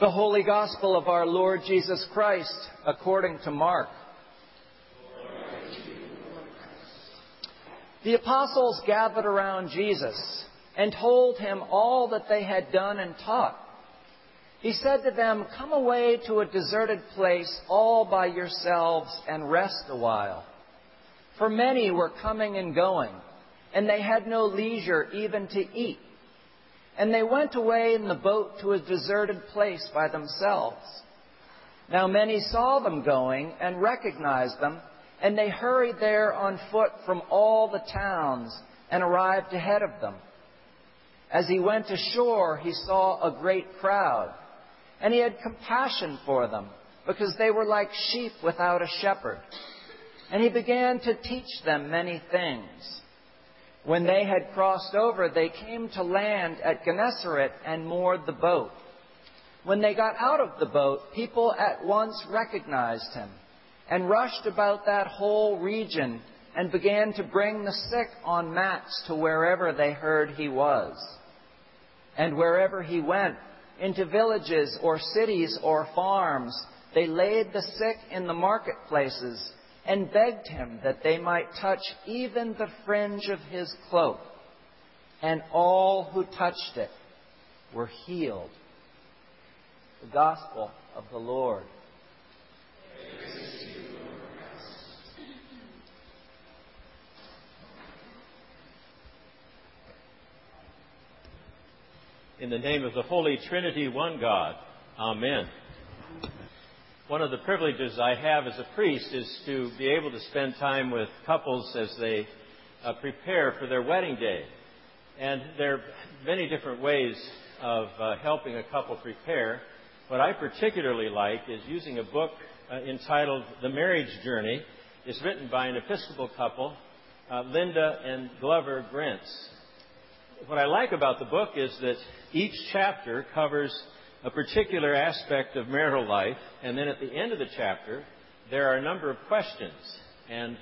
The Holy Gospel of our Lord Jesus Christ according to Mark. The apostles gathered around Jesus and told him all that they had done and taught. He said to them, Come away to a deserted place all by yourselves and rest a while. For many were coming and going, and they had no leisure even to eat. And they went away in the boat to a deserted place by themselves. Now many saw them going and recognized them, and they hurried there on foot from all the towns and arrived ahead of them. As he went ashore, he saw a great crowd, and he had compassion for them, because they were like sheep without a shepherd. And he began to teach them many things. When they had crossed over, they came to land at Gennesaret and moored the boat. When they got out of the boat, people at once recognized him and rushed about that whole region and began to bring the sick on mats to wherever they heard he was. And wherever he went, into villages or cities or farms, they laid the sick in the marketplaces and begged him that they might touch even the fringe of his cloak. And all who touched it were healed. The Gospel of the Lord. In the name of the Holy Trinity, one God. Amen. One of the privileges I have as a priest is to be able to spend time with couples as they uh, prepare for their wedding day. And there are many different ways of uh, helping a couple prepare. What I particularly like is using a book uh, entitled The Marriage Journey. It's written by an Episcopal couple, uh, Linda and Glover Grenz. What I like about the book is that each chapter covers a particular aspect of marital life, and then at the end of the chapter, there are a number of questions. And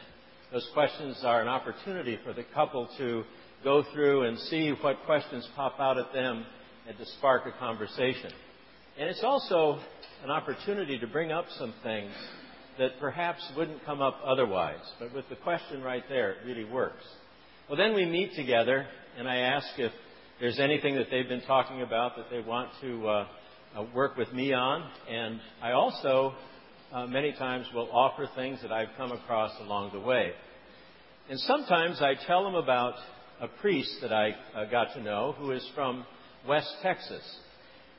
those questions are an opportunity for the couple to go through and see what questions pop out at them and to spark a conversation. And it's also an opportunity to bring up some things that perhaps wouldn't come up otherwise. But with the question right there, it really works. Well, then we meet together, and I ask if there's anything that they've been talking about that they want to uh, uh, work with me on. And I also, uh, many times, will offer things that I've come across along the way. And sometimes I tell them about a priest that I uh, got to know who is from West Texas.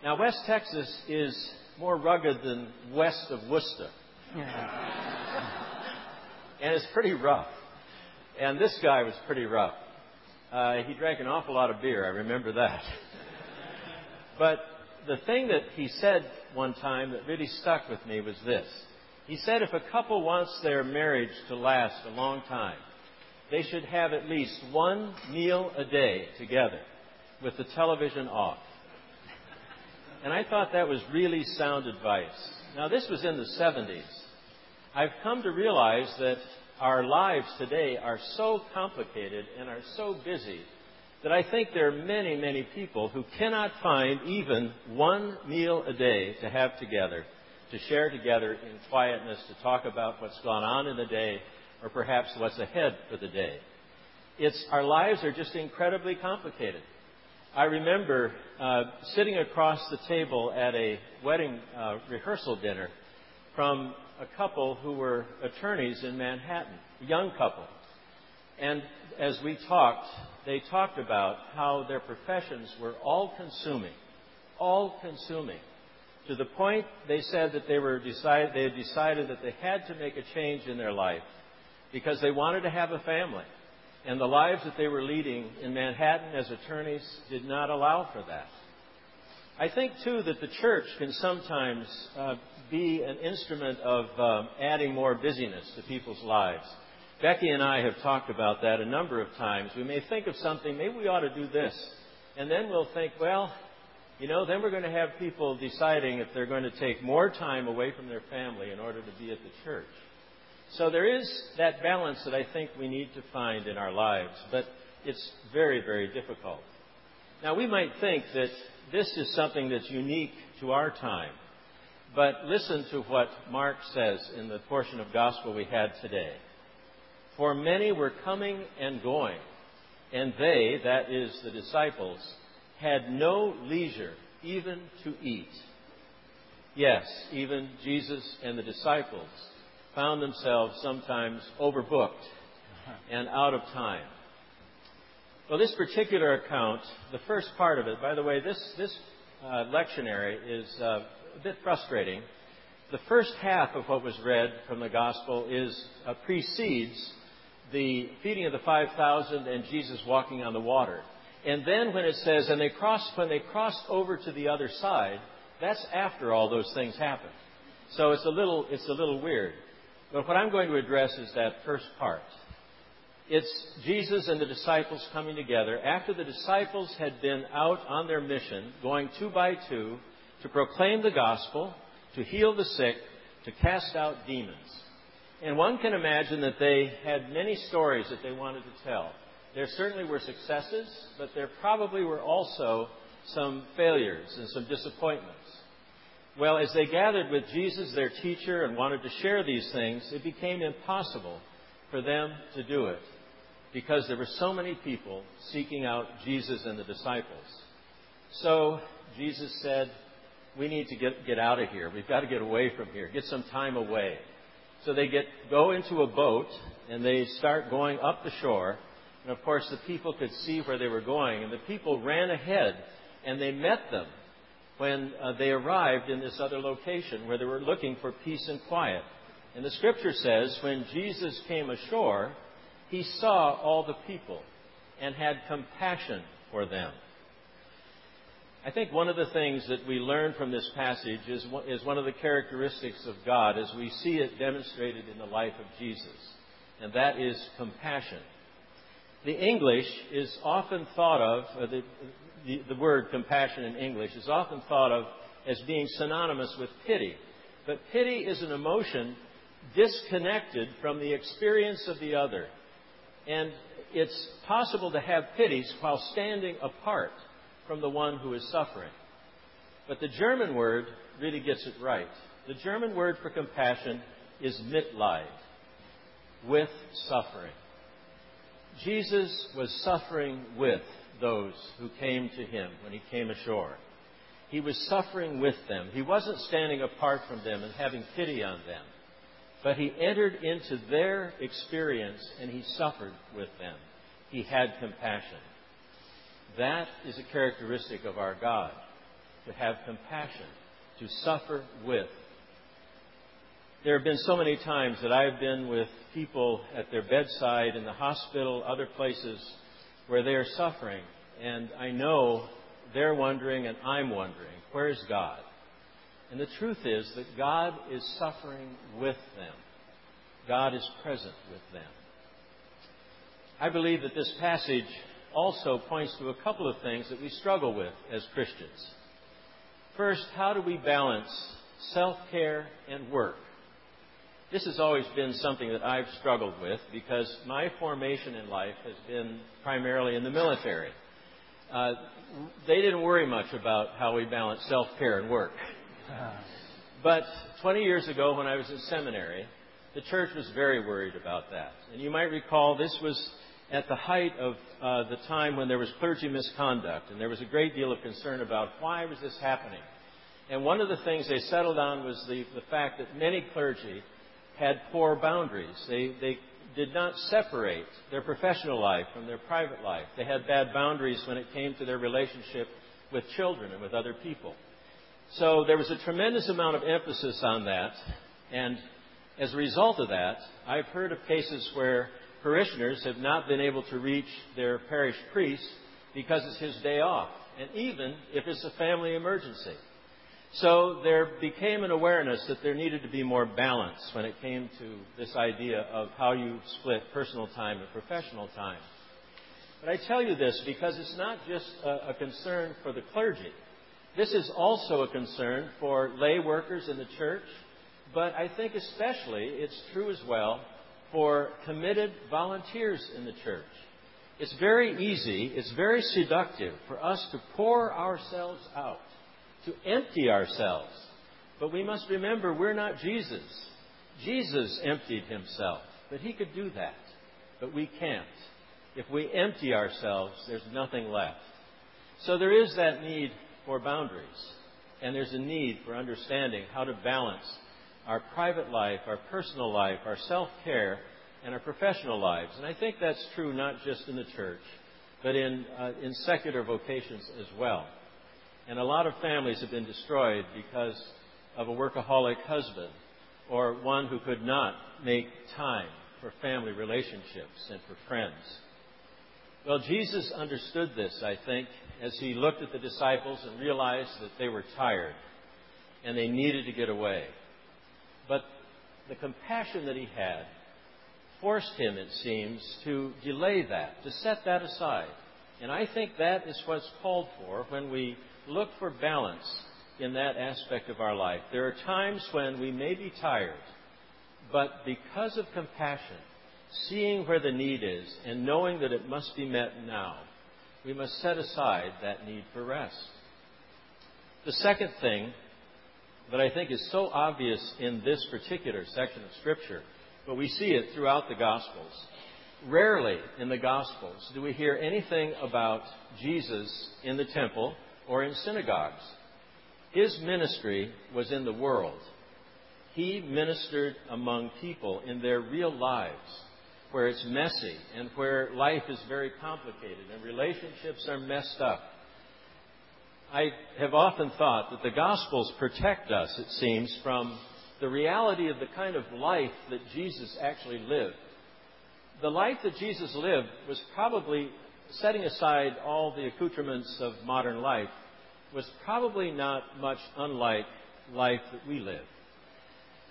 Now, West Texas is more rugged than west of Worcester. and it's pretty rough. And this guy was pretty rough. Uh, he drank an awful lot of beer, I remember that. but the thing that he said one time that really stuck with me was this. He said if a couple wants their marriage to last a long time, they should have at least one meal a day together with the television off. And I thought that was really sound advice. Now, this was in the 70s. I've come to realize that our lives today are so complicated and are so busy that I think there are many, many people who cannot find even one meal a day to have together, to share together in quietness, to talk about what's gone on in the day, or perhaps what's ahead for the day. It's, our lives are just incredibly complicated. I remember uh, sitting across the table at a wedding uh, rehearsal dinner from a couple who were attorneys in Manhattan, a young couple. And as we talked, they talked about how their professions were all consuming, all consuming, to the point they said that they were decide, they had decided that they had to make a change in their life because they wanted to have a family. And the lives that they were leading in Manhattan as attorneys did not allow for that. I think, too, that the church can sometimes uh, be an instrument of um, adding more busyness to people's lives. Becky and I have talked about that a number of times. We may think of something, maybe we ought to do this. And then we'll think, well, you know, then we're going to have people deciding if they're going to take more time away from their family in order to be at the church. So there is that balance that I think we need to find in our lives, but it's very, very difficult. Now, we might think that this is something that's unique to our time, but listen to what Mark says in the portion of gospel we had today. For many were coming and going, and they, that is the disciples, had no leisure even to eat. Yes, even Jesus and the disciples found themselves sometimes overbooked and out of time. Well, this particular account, the first part of it, by the way, this, this uh, lectionary is uh, a bit frustrating. The first half of what was read from the gospel is uh, precedes the feeding of the 5,000 and Jesus walking on the water. And then when it says, and they crossed, when they crossed over to the other side, that's after all those things happened. So it's a little, it's a little weird. But what I'm going to address is that first part. It's Jesus and the disciples coming together after the disciples had been out on their mission, going two by two to proclaim the gospel, to heal the sick, to cast out demons. And one can imagine that they had many stories that they wanted to tell. There certainly were successes, but there probably were also some failures and some disappointments. Well, as they gathered with Jesus, their teacher, and wanted to share these things, it became impossible for them to do it because there were so many people seeking out Jesus and the disciples. So Jesus said, We need to get, get out of here. We've got to get away from here, get some time away. So they get, go into a boat and they start going up the shore. And of course, the people could see where they were going. And the people ran ahead and they met them when uh, they arrived in this other location where they were looking for peace and quiet. And the scripture says, when Jesus came ashore, he saw all the people and had compassion for them. I think one of the things that we learn from this passage is, is one of the characteristics of God as we see it demonstrated in the life of Jesus, and that is compassion. The English is often thought of, the, the, the word compassion in English is often thought of as being synonymous with pity. But pity is an emotion disconnected from the experience of the other. And it's possible to have pity while standing apart from the one who is suffering. But the German word really gets it right. The German word for compassion is Mitleid, with suffering. Jesus was suffering with those who came to him when he came ashore. He was suffering with them. He wasn't standing apart from them and having pity on them, but he entered into their experience and he suffered with them. He had compassion. That is a characteristic of our God, to have compassion, to suffer with. There have been so many times that I've been with people at their bedside, in the hospital, other places where they are suffering, and I know they're wondering and I'm wondering, where's God? And the truth is that God is suffering with them. God is present with them. I believe that this passage also points to a couple of things that we struggle with as Christians. First, how do we balance self care and work? This has always been something that I've struggled with because my formation in life has been primarily in the military. Uh, they didn't worry much about how we balance self care and work. But 20 years ago, when I was in seminary, the church was very worried about that. And you might recall this was at the height of uh, the time when there was clergy misconduct, and there was a great deal of concern about why was this happening. And one of the things they settled on was the, the fact that many clergy had poor boundaries. They, they did not separate their professional life from their private life. They had bad boundaries when it came to their relationship with children and with other people. So there was a tremendous amount of emphasis on that. And as a result of that, I've heard of cases where parishioners have not been able to reach their parish priest because it's his day off, and even if it's a family emergency. So there became an awareness that there needed to be more balance when it came to this idea of how you split personal time and professional time. But I tell you this because it's not just a, a concern for the clergy. This is also a concern for lay workers in the church, but I think especially it's true as well for committed volunteers in the church. It's very easy, it's very seductive for us to pour ourselves out, to empty ourselves. But we must remember we're not Jesus. Jesus emptied himself, but he could do that. But we can't. If we empty ourselves, there's nothing left. So there is that need for boundaries. And there's a need for understanding how to balance our private life, our personal life, our self care, and our professional lives. And I think that's true not just in the church, but in, uh, in secular vocations as well. And a lot of families have been destroyed because of a workaholic husband or one who could not make time for family relationships and for friends. Well, Jesus understood this, I think, as he looked at the disciples and realized that they were tired and they needed to get away. The compassion that he had forced him, it seems, to delay that, to set that aside. And I think that is what's called for when we look for balance in that aspect of our life. There are times when we may be tired, but because of compassion, seeing where the need is and knowing that it must be met now, we must set aside that need for rest. The second thing that I think is so obvious in this particular section of Scripture, but we see it throughout the Gospels. Rarely in the Gospels do we hear anything about Jesus in the temple or in synagogues. His ministry was in the world. He ministered among people in their real lives where it's messy and where life is very complicated and relationships are messed up. I have often thought that the Gospels protect us, it seems, from the reality of the kind of life that Jesus actually lived. The life that Jesus lived was probably, setting aside all the accoutrements of modern life, was probably not much unlike life that we live.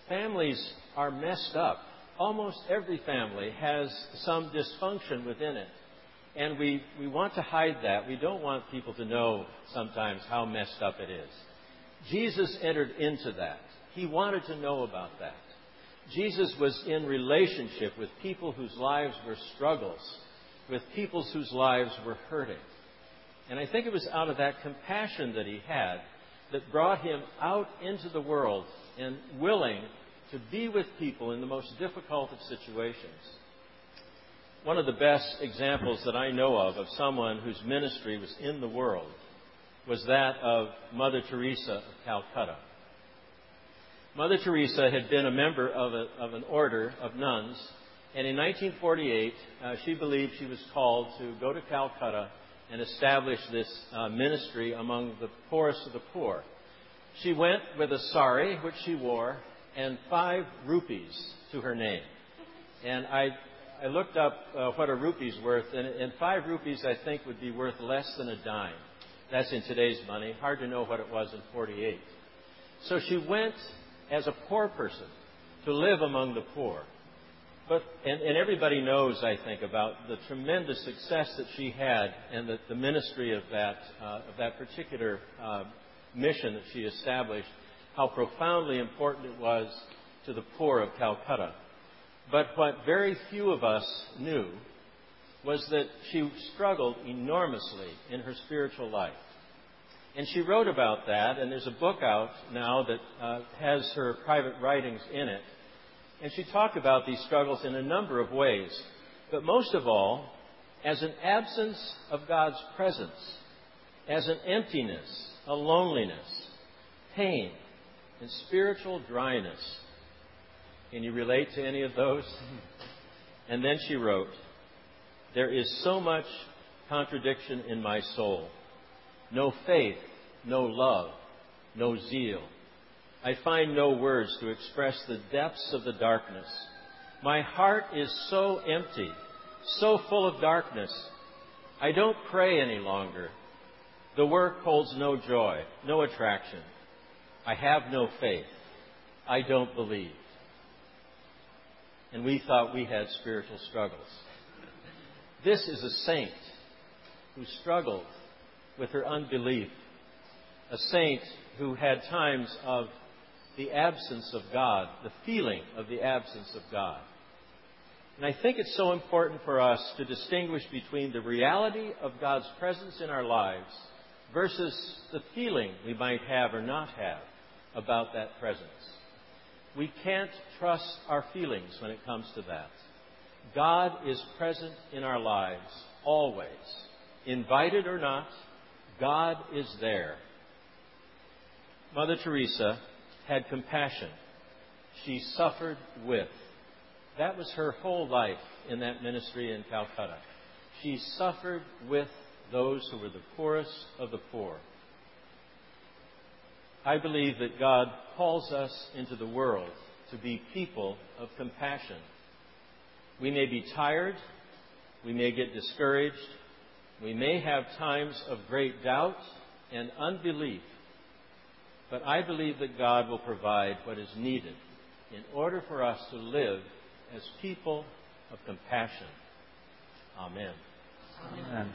Families are messed up almost every family has some dysfunction within it. And we, we want to hide that. We don't want people to know sometimes how messed up it is. Jesus entered into that. He wanted to know about that. Jesus was in relationship with people whose lives were struggles, with people whose lives were hurting. And I think it was out of that compassion that he had that brought him out into the world and willing to be with people in the most difficult of situations. One of the best examples that I know of of someone whose ministry was in the world was that of Mother Teresa of Calcutta. Mother Teresa had been a member of, a, of an order of nuns, and in 1948, uh, she believed she was called to go to Calcutta and establish this uh, ministry among the poorest of the poor. She went with a sari, which she wore, and five rupees to her name. And I, I looked up uh, what a rupee's worth, and, and five rupees I think would be worth less than a dime. That's in today's money. Hard to know what it was in 48. So she went as a poor person to live among the poor. But, and, and everybody knows, I think, about the tremendous success that she had and the, the ministry of that, uh, of that particular uh, mission that she established how profoundly important it was to the poor of Calcutta. But what very few of us knew was that she struggled enormously in her spiritual life. And she wrote about that, and there's a book out now that uh, has her private writings in it. And she talked about these struggles in a number of ways. But most of all, as an absence of God's presence, as an emptiness, a loneliness, pain, and spiritual dryness. Can you relate to any of those? And then she wrote, There is so much contradiction in my soul. No faith, no love, no zeal. I find no words to express the depths of the darkness. My heart is so empty, so full of darkness. I don't pray any longer. The work holds no joy, no attraction. I have no faith. I don't believe. And we thought we had spiritual struggles. This is a saint who struggled with her unbelief, a saint who had times of the absence of God, the feeling of the absence of God. And I think it's so important for us to distinguish between the reality of God's presence in our lives versus the feeling we might have or not have about that presence. We can't trust our feelings when it comes to that. God is present in our lives always. Invited or not, God is there. Mother Teresa had compassion. She suffered with. That was her whole life in that ministry in Calcutta. She suffered with those who were the poorest of the poor. I believe that God calls us into the world to be people of compassion. We may be tired, we may get discouraged, we may have times of great doubt and unbelief, but I believe that God will provide what is needed in order for us to live as people of compassion. Amen. Amen.